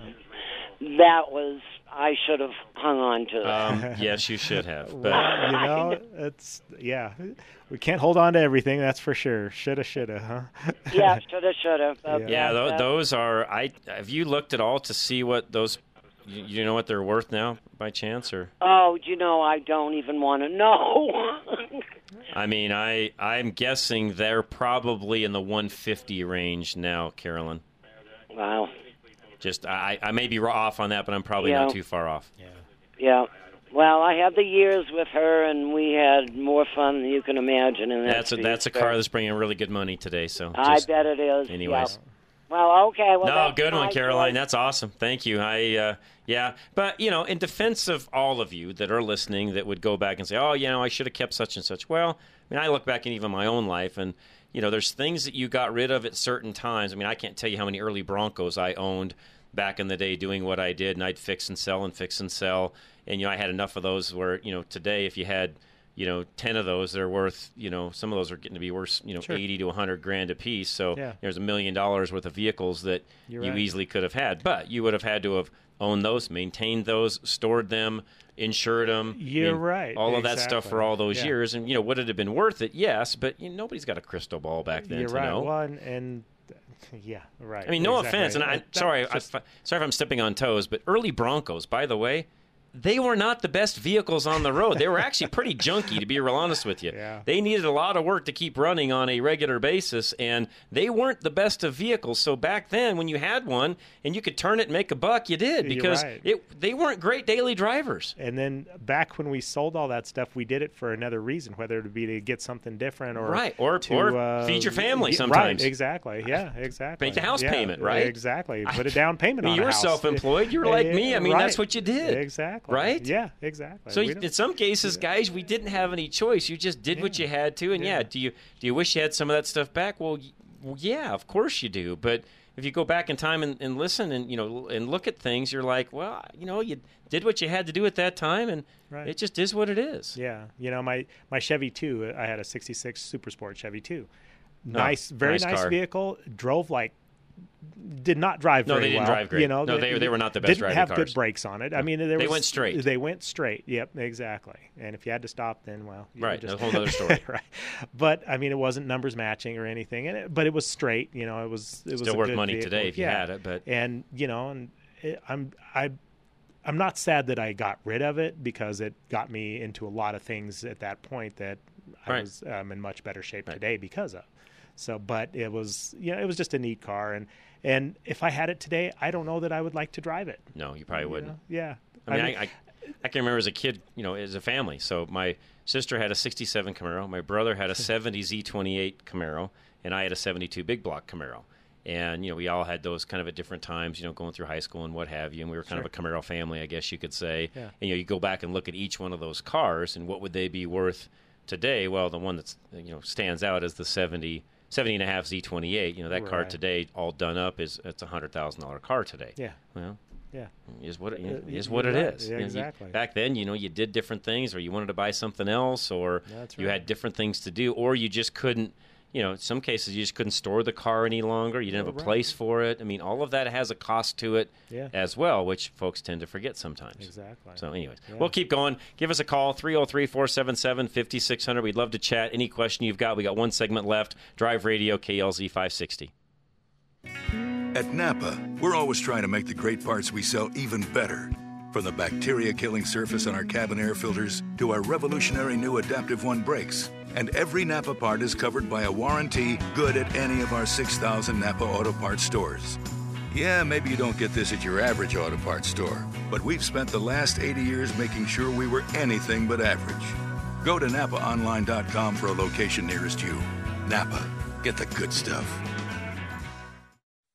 that was I should have hung on to. it. Um, <laughs> yes, you should have. But Well, you know, <laughs> it's yeah. We can't hold on to everything. That's for sure. Shoulda, shoulda, huh? <laughs> yeah, shoulda, shoulda. But yeah, that- tho- those are. I have you looked at all to see what those? You, you know what they're worth now, by chance, or? Oh, you know, I don't even want to know. I mean, I I'm guessing they're probably in the 150 range now, Carolyn. wow. Just I I may be off on that, but I'm probably Yeah. not too far off. Yeah. Yeah. Well, I had the years with her, and we had more fun than you can imagine. In that That's a that's a car that's bringing really good money today. So I bet it is. Anyways. Yeah. Well, okay. Well, no, good one, my Caroline. choice. That's awesome. Thank you. I uh, yeah, but you know, in defense of all of you that are listening, that would go back and say, "Oh, you know, I should have kept such and such." Well, I mean, I look back in even my own life, and you know, there's things that you got rid of at certain times. I mean, I can't tell you how many early Broncos I owned back in the day doing what I did, and I'd fix and sell and fix and sell, and you know, I had enough of those where you know, today if you had you know, ten of those, they're worth, you know, some of those are getting to be worth, you know, Sure. eighty to hundred grand a piece. So Yeah. there's a million dollars worth of vehicles that You're you right. easily could have had, but you would have had to have owned those, maintained those, stored them, insured them. You're right. All of that stuff for all those Yeah. years, and you know, would it have been worth it? Yes, but you know, nobody's got a crystal ball back then You're to right. know. Well, and, and yeah, right. I mean, no exactly. offense, and I That- sorry, just- I, sorry if I'm stepping on toes, but early Broncos, by the way, they were not the best vehicles on the road. They were actually pretty junky, to be real honest with you. Yeah. They needed a lot of work to keep running on a regular basis, and they weren't the best of vehicles. So back then, when you had one and you could turn it and make a buck, you did because right. it they weren't great daily drivers. And then back when we sold all that stuff, we did it for another reason, whether it be to get something different or Right, or- to, or uh, feed your family sometimes. Right, exactly. Yeah, <laughs> exactly. Make the house Yeah, payment, right? Exactly. <laughs> Put a down payment I mean, on you a were self-employed. You were like <laughs> me. I mean, Right. that's what you did. Exactly. Right? Yeah, exactly. So We in some cases, guys, we didn't have any choice. You just did what you had to, and yeah. do you do you wish you had some of that stuff back? Well, well, yeah, of course you do. But if you go back in time and, and listen and you know and look at things, you're like, well, you know, you did what you had to do at that time, and Right. it just is what it is. Yeah, you know my my Chevy two. I had a '66 Super Sport Chevy two. Oh, nice, very nice nice, car. vehicle. Drove like did not drive No, very they didn't well. drive great. You know, No, they- they were not the best didn't driving have cars. good brakes on it. I mean, there They was- went straight. They went straight. Yep, exactly. And if you had to stop, then well, you Right, just, a whole other story. <laughs> right. But I mean, it wasn't numbers matching or anything, and it, but it was straight. You know, it was it was Still worth good money vehicle. today if you had it, but- and you know, and it, I'm I. I'm not sad that I got rid of it because it got me into a lot of things at that point that I was um, in much better shape today because of. So, but it was, you know, it was just a neat car, and and if I had it today, I don't know that I would like to drive it. No, you probably You wouldn't. know? Yeah. I mean, I I, mean- I, I can remember as a kid, you know, as a family. So my sister had a 67 Camaro, my brother had a <laughs> 70 Z28 Camaro, and I had a 72 big block Camaro. And, you know, we all had those kind of at different times, you know, going through high school and what have you. And we were kind of a Camaro family, I guess you could say. Yeah. And, you know, you go back and look at each one of those cars and what would they be worth today? Well, the one that's, you know, stands out is the 70, 70 and a half Z28. You know, that car today, all done up, is it's a $100,000 car today. Yeah. Well, Yeah. is what it, Uh, is y- what it you're is. Yeah, You know, you- exactly. back then, you know, you did different things, or you wanted to buy something else, or That's you had different things to do, or you just couldn't. You know, in some cases you just couldn't store the car any longer. You didn't have a oh, place for it. I mean, all of that has a cost to it Yeah. as well, which folks tend to forget sometimes. Exactly. So, anyways, Yeah. we'll keep going. Give us a call 303 477 5600. We'd love to chat. Any question you've got, we got one segment left. Drive Radio KLZ 560. At Napa, we're always trying to make the great parts we sell even better. From the bacteria killing surface on our cabin air filters to our revolutionary new Adaptive One brakes. And every Napa part is covered by a warranty good at any of our 6,000 Napa Auto Parts stores. Yeah, maybe you don't get this at your average auto parts store, but we've spent the last 80 years making sure we were anything but average. Go to NapaOnline.com for a location nearest you. Napa, get the good stuff.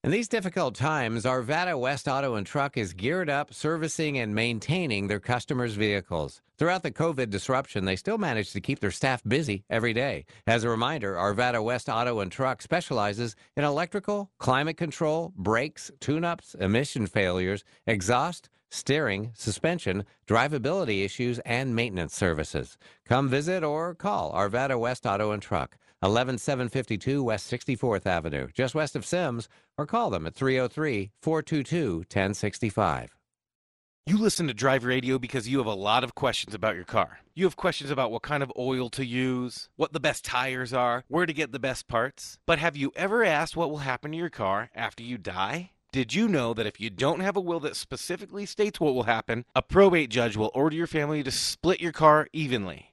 In these difficult times, Arvada West Auto and Truck is geared up servicing and maintaining their customers' vehicles. Throughout the COVID disruption, they still manage to keep their staff busy every day. As a reminder, Arvada West Auto and Truck specializes in electrical, climate control, brakes, tune-ups, emission failures, exhaust, steering, suspension, drivability issues, and maintenance services. Come visit or call Arvada West Auto and Truck. 11752 West 64th Avenue, just west of Simms, or call them at 303 422 1065. You listen to Drive Radio because you have a lot of questions about your car. You have questions about what kind of oil to use, what the best tires are, where to get the best parts. But have you ever asked what will happen to your car after you die? Did you know that if you don't have a will that specifically states what will happen, a probate judge will order your family to split your car evenly?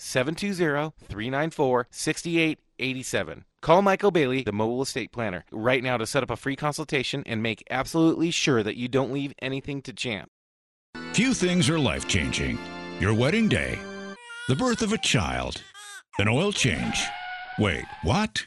720 394 6887. Call Michael Bailey, the mobile estate planner, right now to set up a free consultation and make absolutely sure that you don't leave anything to chance. Few things are life changing your wedding day, the birth of a child, an oil change. Wait, what?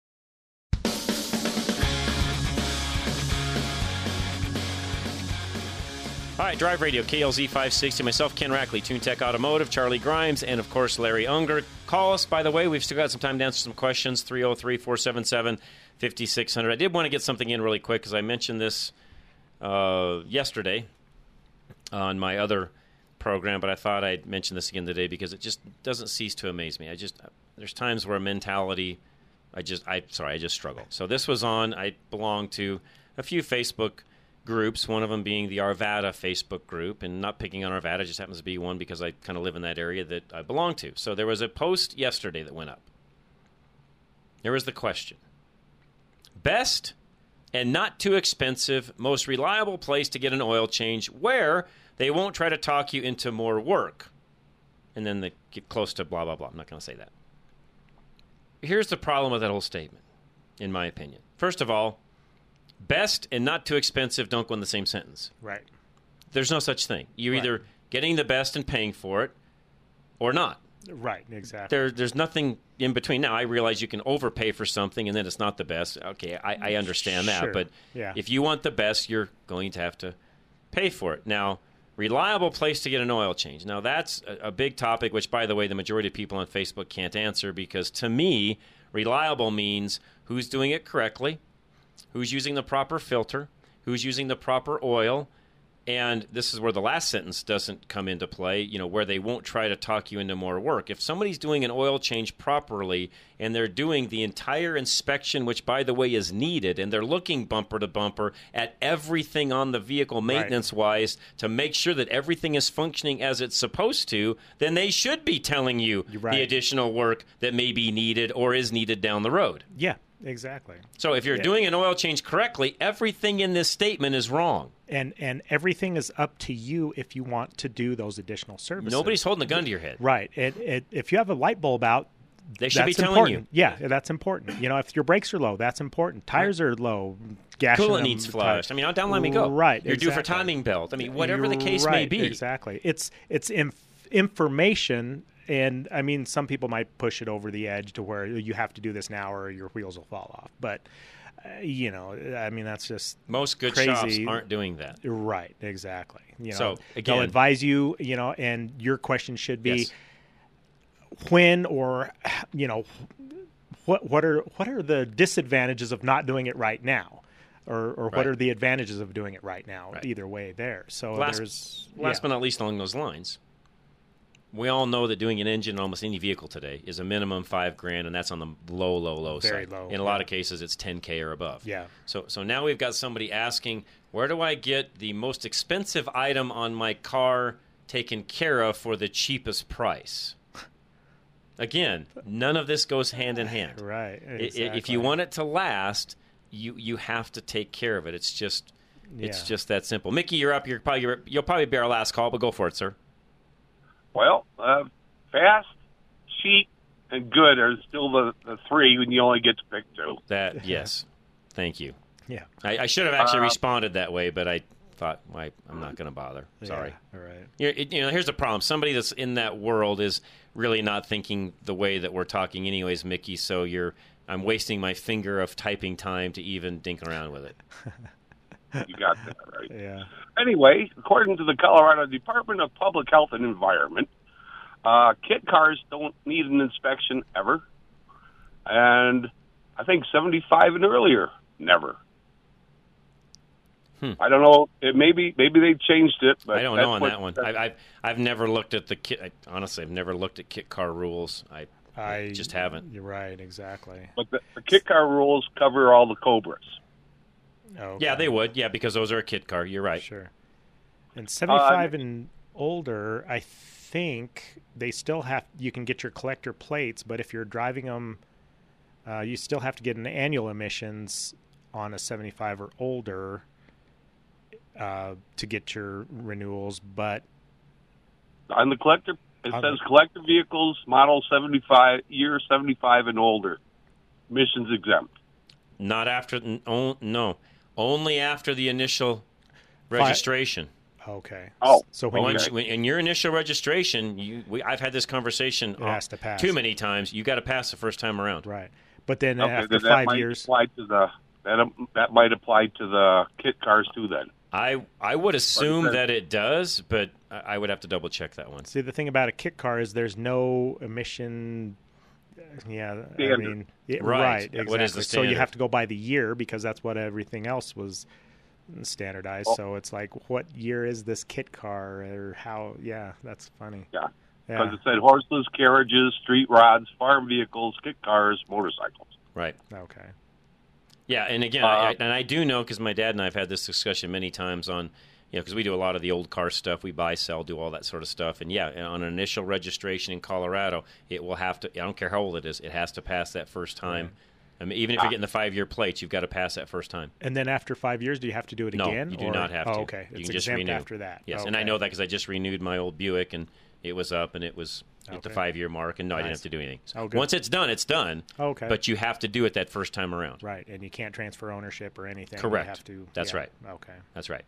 All right, Drive Radio, KLZ 560. Myself, Ken Rackley, TuneTech Automotive, Charlie Grimes, and of course, Larry Unger. Call us, by the way. We've still got some time to answer some questions 303 477 5600. I did want to get something in really quick because I mentioned this uh, yesterday on my other program, but I thought I'd mention this again today because it just doesn't cease to amaze me. I just, there's times where mentality, I just, I, sorry, I just struggle. So this was on, I belong to a few Facebook groups, one of them being the Arvada Facebook group, and not picking on Arvada, just happens to be one because I kind of live in that area that I belong to. So there was a post yesterday that went up. There was the question Best and not too expensive, most reliable place to get an oil change where they won't try to talk you into more work. And then they get close to blah, blah, blah. I'm not going to say that. Here's the problem with that whole statement, in my opinion. First of all, best and not too expensive don't go in the same sentence. Right. There's no such thing. You're either getting the best and paying for it or not. Right, exactly. There, there's nothing in between. Now, I realize you can overpay for something and then it's not the best. Okay, I, I understand that. Sure, But yeah. if you want the best, you're going to have to pay for it. Now, reliable place to get an oil change. Now, that's a, a big topic, which, by the way, the majority of people on Facebook can't answer because to me, reliable means who's doing it correctly, who's using the proper filter, who's using the proper oil. And this is where the last sentence doesn't come into play, you know, where they won't try to talk you into more work. If somebody's doing an oil change properly and they're doing the entire inspection, which by the way is needed, and they're looking bumper to bumper at everything on the vehicle maintenance wise to make sure that everything is functioning as it's supposed to, then they should be telling you right. the additional work that may be needed or is needed down the road. Yeah, exactly. So if you're Yeah. doing an oil change correctly, everything in this statement is wrong. And and everything is up to you if you want to do those additional services. Nobody's holding a gun to your head. Right. It, it, if you have a light bulb out, They should be telling important. you. Yeah, that's important. You know, if your brakes are low, that's important. Tires are low. Coolant needs flushed. I mean, down let me go. Right. You're due for timing belt. I mean, whatever the You're case may be. Exactly. It's it's inf- information, and I mean, some people might push it over the edge to where you have to do this now or your wheels will fall off. But you know, I mean, that's just Most good crazy. shops aren't doing that. Right. Exactly. You know, So, they'll advise you. You know, and your question should be Yes. when or you know what what are what are the disadvantages of not doing it right now or or what are the advantages of doing it right now either way there so last, there's last yeah. but not least, along those lines, we all know that doing an engine in almost any vehicle today is a minimum five grand, and that's on the low, low, low Very side. low, In a lot yeah. of cases, it's 10k or above. Yeah. So, so now we've got somebody asking, where do I get the most expensive item on my car taken care of for the cheapest price? Again, none of this goes hand in hand. <laughs> Right, i- If you want it to last, you you have to take care of it. It's just it's just that simple. Mickey, you're up. You're probably you're, you'll probably be our last call, but go for it, sir. Well, uh, fast, cheap, and good are still the, the three when you only get to pick two. That <laughs> yes, thank you. Yeah. I, I should have actually Uh, responded that way, but I thought why I'm not going to bother. Sorry. Yeah, all right. You know, you know, here's the problem. Somebody that's in that world is really not thinking the way that we're talking, anyways, Mickey. So you're, I'm wasting my finger of typing time to even dink around with it. <laughs> You got that right. <laughs> Yeah. Anyway, according to the Colorado Department of Public Health and Environment, uh, kit cars don't need an inspection ever, and I think 75 and earlier never. Hmm. I don't know. It maybe maybe they changed it, but I don't know on what- that one. I, I've I've never looked at the kit. I, honestly, I've never looked at kit car rules. I, I just haven't. You're right. Exactly. But the, the kit car rules cover all the Cobras. Oh, Yeah, they would. Yeah, because those are a kit car. You're right. Sure. And 75 and older, I think they still have. You can get your collector plates, but if you're driving them, uh, you still have to get an annual emissions on a 75 or older uh, to get your renewals. But On the collector, it says the- collector vehicles model 75 year 75 and older, emissions exempt. Not after. n- o- No, only after the initial registration. okay. Oh, so when Once- you when- in your initial registration, you, we, I've had this conversation It has to pass. too many times. You got to pass the first time around. Right. But then Okay, after then that five might years, apply to the that um, that might apply to the kit cars too. Then I I would assume that it does, but I I would have to double check that one. See, the thing about a kit car is there's no emission. Yeah, I mean, yeah, Right. right. Exactly. What is the standard? So you have to go by the year because that's what everything else was standardized. Oh. So it's like, what year is this kit car, or how? Yeah, that's funny. yeah, because Yeah. it said horseless carriages, street rods, farm vehicles, kit cars, motorcycles. Right. Okay. Yeah, and again, uh, I, I, and I do know because my dad and I have had this discussion many times on, you know, because we do a lot of the old car stuff. We buy, sell, do all that sort of stuff. And yeah, on an initial registration in Colorado, it will have to. I don't care how old it is, it has to pass that first time. I mean, even if you're uh, getting the five year plates, you've got to pass that first time. And then after five years, do you have to do it no, again? you do or- not have to. Oh, okay. You It's can just exempt renew after that. Yes, Oh, and I know that because I just renewed my old Buick and it was up and it was at the five year mark, and no, I didn't have to do anything. Oh, good. Once it's done, it's done. Okay. But you have to do it that first time around. Right, and you can't transfer ownership or anything. You Correct. have to. That's yeah. right. Okay. That's right.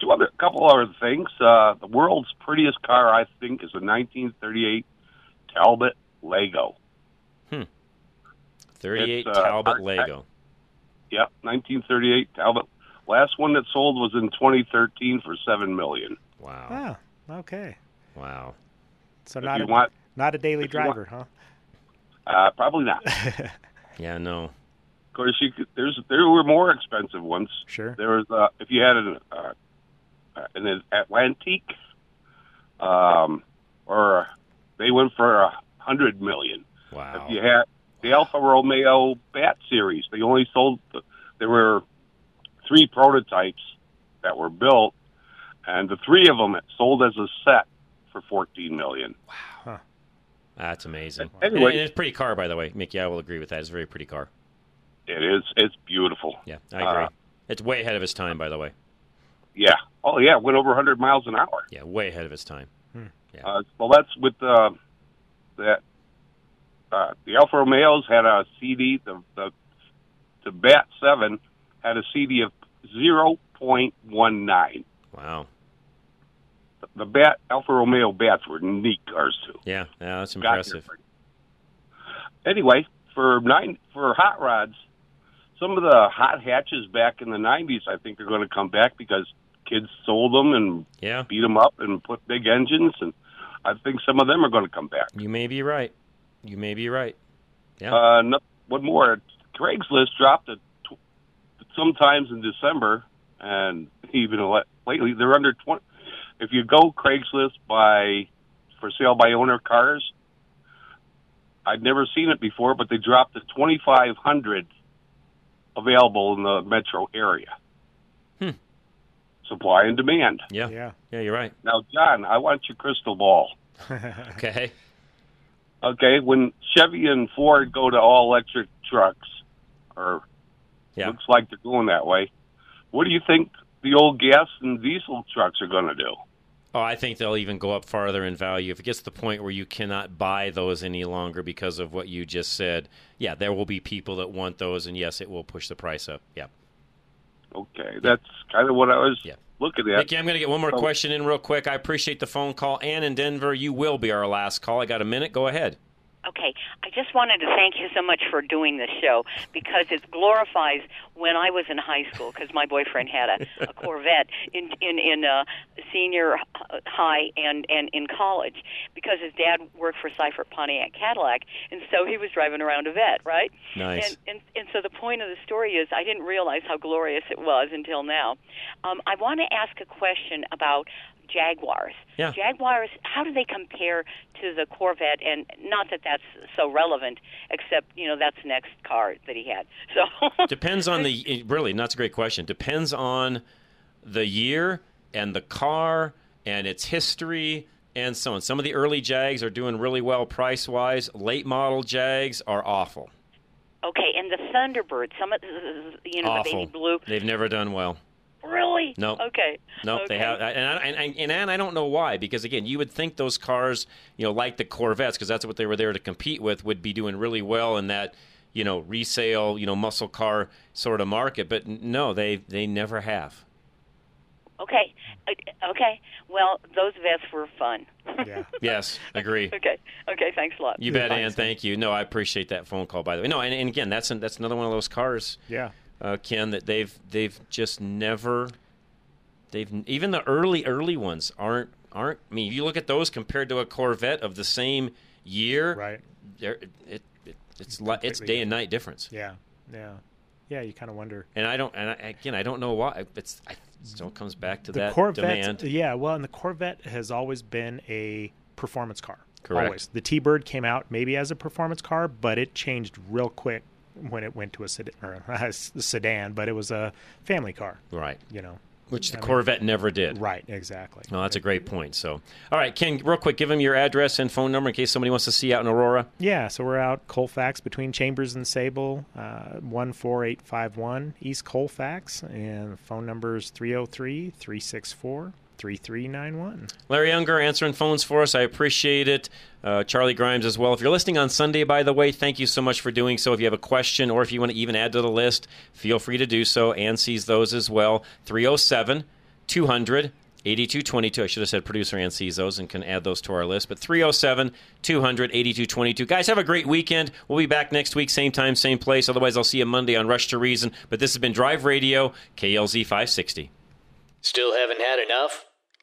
Two other, a couple other things. Uh, the world's prettiest car, I think, is a 1938 Talbot Lago. Hmm. 38 uh, Talbot art- Lago. Yep, 1938 Talbot. Last one that sold was in 2013 for seven million. Wow. Ah, okay. Wow. So If not you a, want- not a daily if you want- driver, huh? Uh, probably not. <laughs> Yeah, no. Of course, you could, there's there were more expensive ones. Sure. There was uh, if you had a, uh, an Atlantique, um, or they went for a hundred million. Wow. If you had the Alfa Romeo Bat series, they only sold. There were three prototypes that were built, and the three of them sold as a set for fourteen million. Wow! That's amazing. Anyway- and it's a pretty car, by the way, Mickey. I will agree with that. It's a very pretty car. It is. It's beautiful. Yeah, I agree. Uh, it's way ahead of its time, by the way. Yeah. Oh yeah, went over 100 miles an hour. Yeah, way ahead of its time. Uh, well, that's with uh, that. Uh, the Alfa Romeos had a CD. The the the Bat Seven had a CD of 0.19. Wow. The Bat Alfa Romeo Bats were neat cars too. Yeah, yeah, that's Got here impressive. Anyway, for nine for hot rods, some of the hot hatches back in the 90s, I think, are going to come back because kids sold them and Yeah. beat them up and put big engines, and I think some of them are going to come back. You may be right. You may be right. Yeah. Uh, no, one more. Craigslist dropped it tw- sometimes in December, and <laughs> even le- lately they're under twenty. If you go Craigslist by for sale by owner cars, I'd never seen it before, but they dropped to twenty five hundred available in the metro area. Supply and demand. Yeah. Yeah. Yeah, you're right. Now, John, I want your crystal ball. <laughs> Okay. Okay, when Chevy and Ford go to all electric trucks, or Yeah. looks like they're going that way, what do you think the old gas and diesel trucks are going to do? Oh, I think they'll even go up farther in value. If it gets to the point where you cannot buy those any longer because of what you just said, yeah, there will be people that want those, and yes, it will push the price up. Yeah. Okay, that's kind of what I was yeah. looking at. Mickey, I'm going to get one more question in real quick. I appreciate the phone call. Ann in Denver, you will be our last call. I got a minute. Go ahead. Okay, I just wanted to thank you so much for doing this show because it glorifies when I was in high school because my boyfriend had a, a <laughs> Corvette in in in uh, senior high and and in college because his dad worked for Seifert Pontiac Cadillac and so he was driving around a vet, right? Nice. And and and so the point of the story is I didn't realize how glorious it was until now. Um, I want to ask a question about Jaguars. Yeah. Jaguars, how do they compare to the Corvette? And not that that's so relevant, except you know that's the next car that he had. <laughs> So Depends on the <laughs> really. That's a great question. Depends on the year and the car and its history and so on. Some of the early Jags are doing really well price wise. Late model Jags are awful. okay, and the Thunderbird, some of the, you know the baby blue, They've never done well. Really? No. Okay. No, okay. they have, and I, and, and, and I don't know why. Because again, you would think those cars, you know, like the Corvettes, because that's what they were there to compete with, would be doing really well in that, you know, resale, you know, muscle car sort of market. But no, they they never have. Okay. Okay. Well, those vets were fun. Yeah. <laughs> Yes, agree. okay. Okay. Thanks a lot. You bet, Ann. Thank you. No, I appreciate that phone call. By the way, no, and, and again, that's that's another one of those cars. Yeah. Uh, Ken, that they've they've just never they've even the early early ones aren't aren't. I mean, if you look at those compared to a Corvette of the same year, right? It, it, it's li- it's day and night difference. Yeah. Yeah. Yeah. You kind of wonder. And I don't. And I, again, I don't know why. It's I, it still comes back to the that Corvette, demand. yeah, well, and the Corvette has always been a performance car. Correct. Always. The T-Bird came out maybe as a performance car, but it changed real quick when it went to a sedan, or <laughs> a sedan, but it was a family car. Right. You know. Which the I mean- Corvette never did. Right, exactly. Well, that's a great point. So, all right, Ken, real quick, give him your address and phone number in case somebody wants to see you out in Aurora. Yeah, so we're out Colfax between Chambers and Sable, uh, 14851 East Colfax, and phone number is 303 364 3391. Larry Unger answering phones for us. I appreciate it. Uh, Charlie Grimes as well. If you're listening on Sunday, by the way, thank you so much for doing so. If you have a question or if you want to even add to the list, feel free to do so. Ann sees those as well. 307 200 8222. I should have said producer Ann sees those and can add those to our list. But 307 200 8222. Guys, have a great weekend. We'll be back next week, same time, same place. Otherwise, I'll see you Monday on Rush to Reason. But this has been Drive Radio, KLZ 560. Still haven't had enough?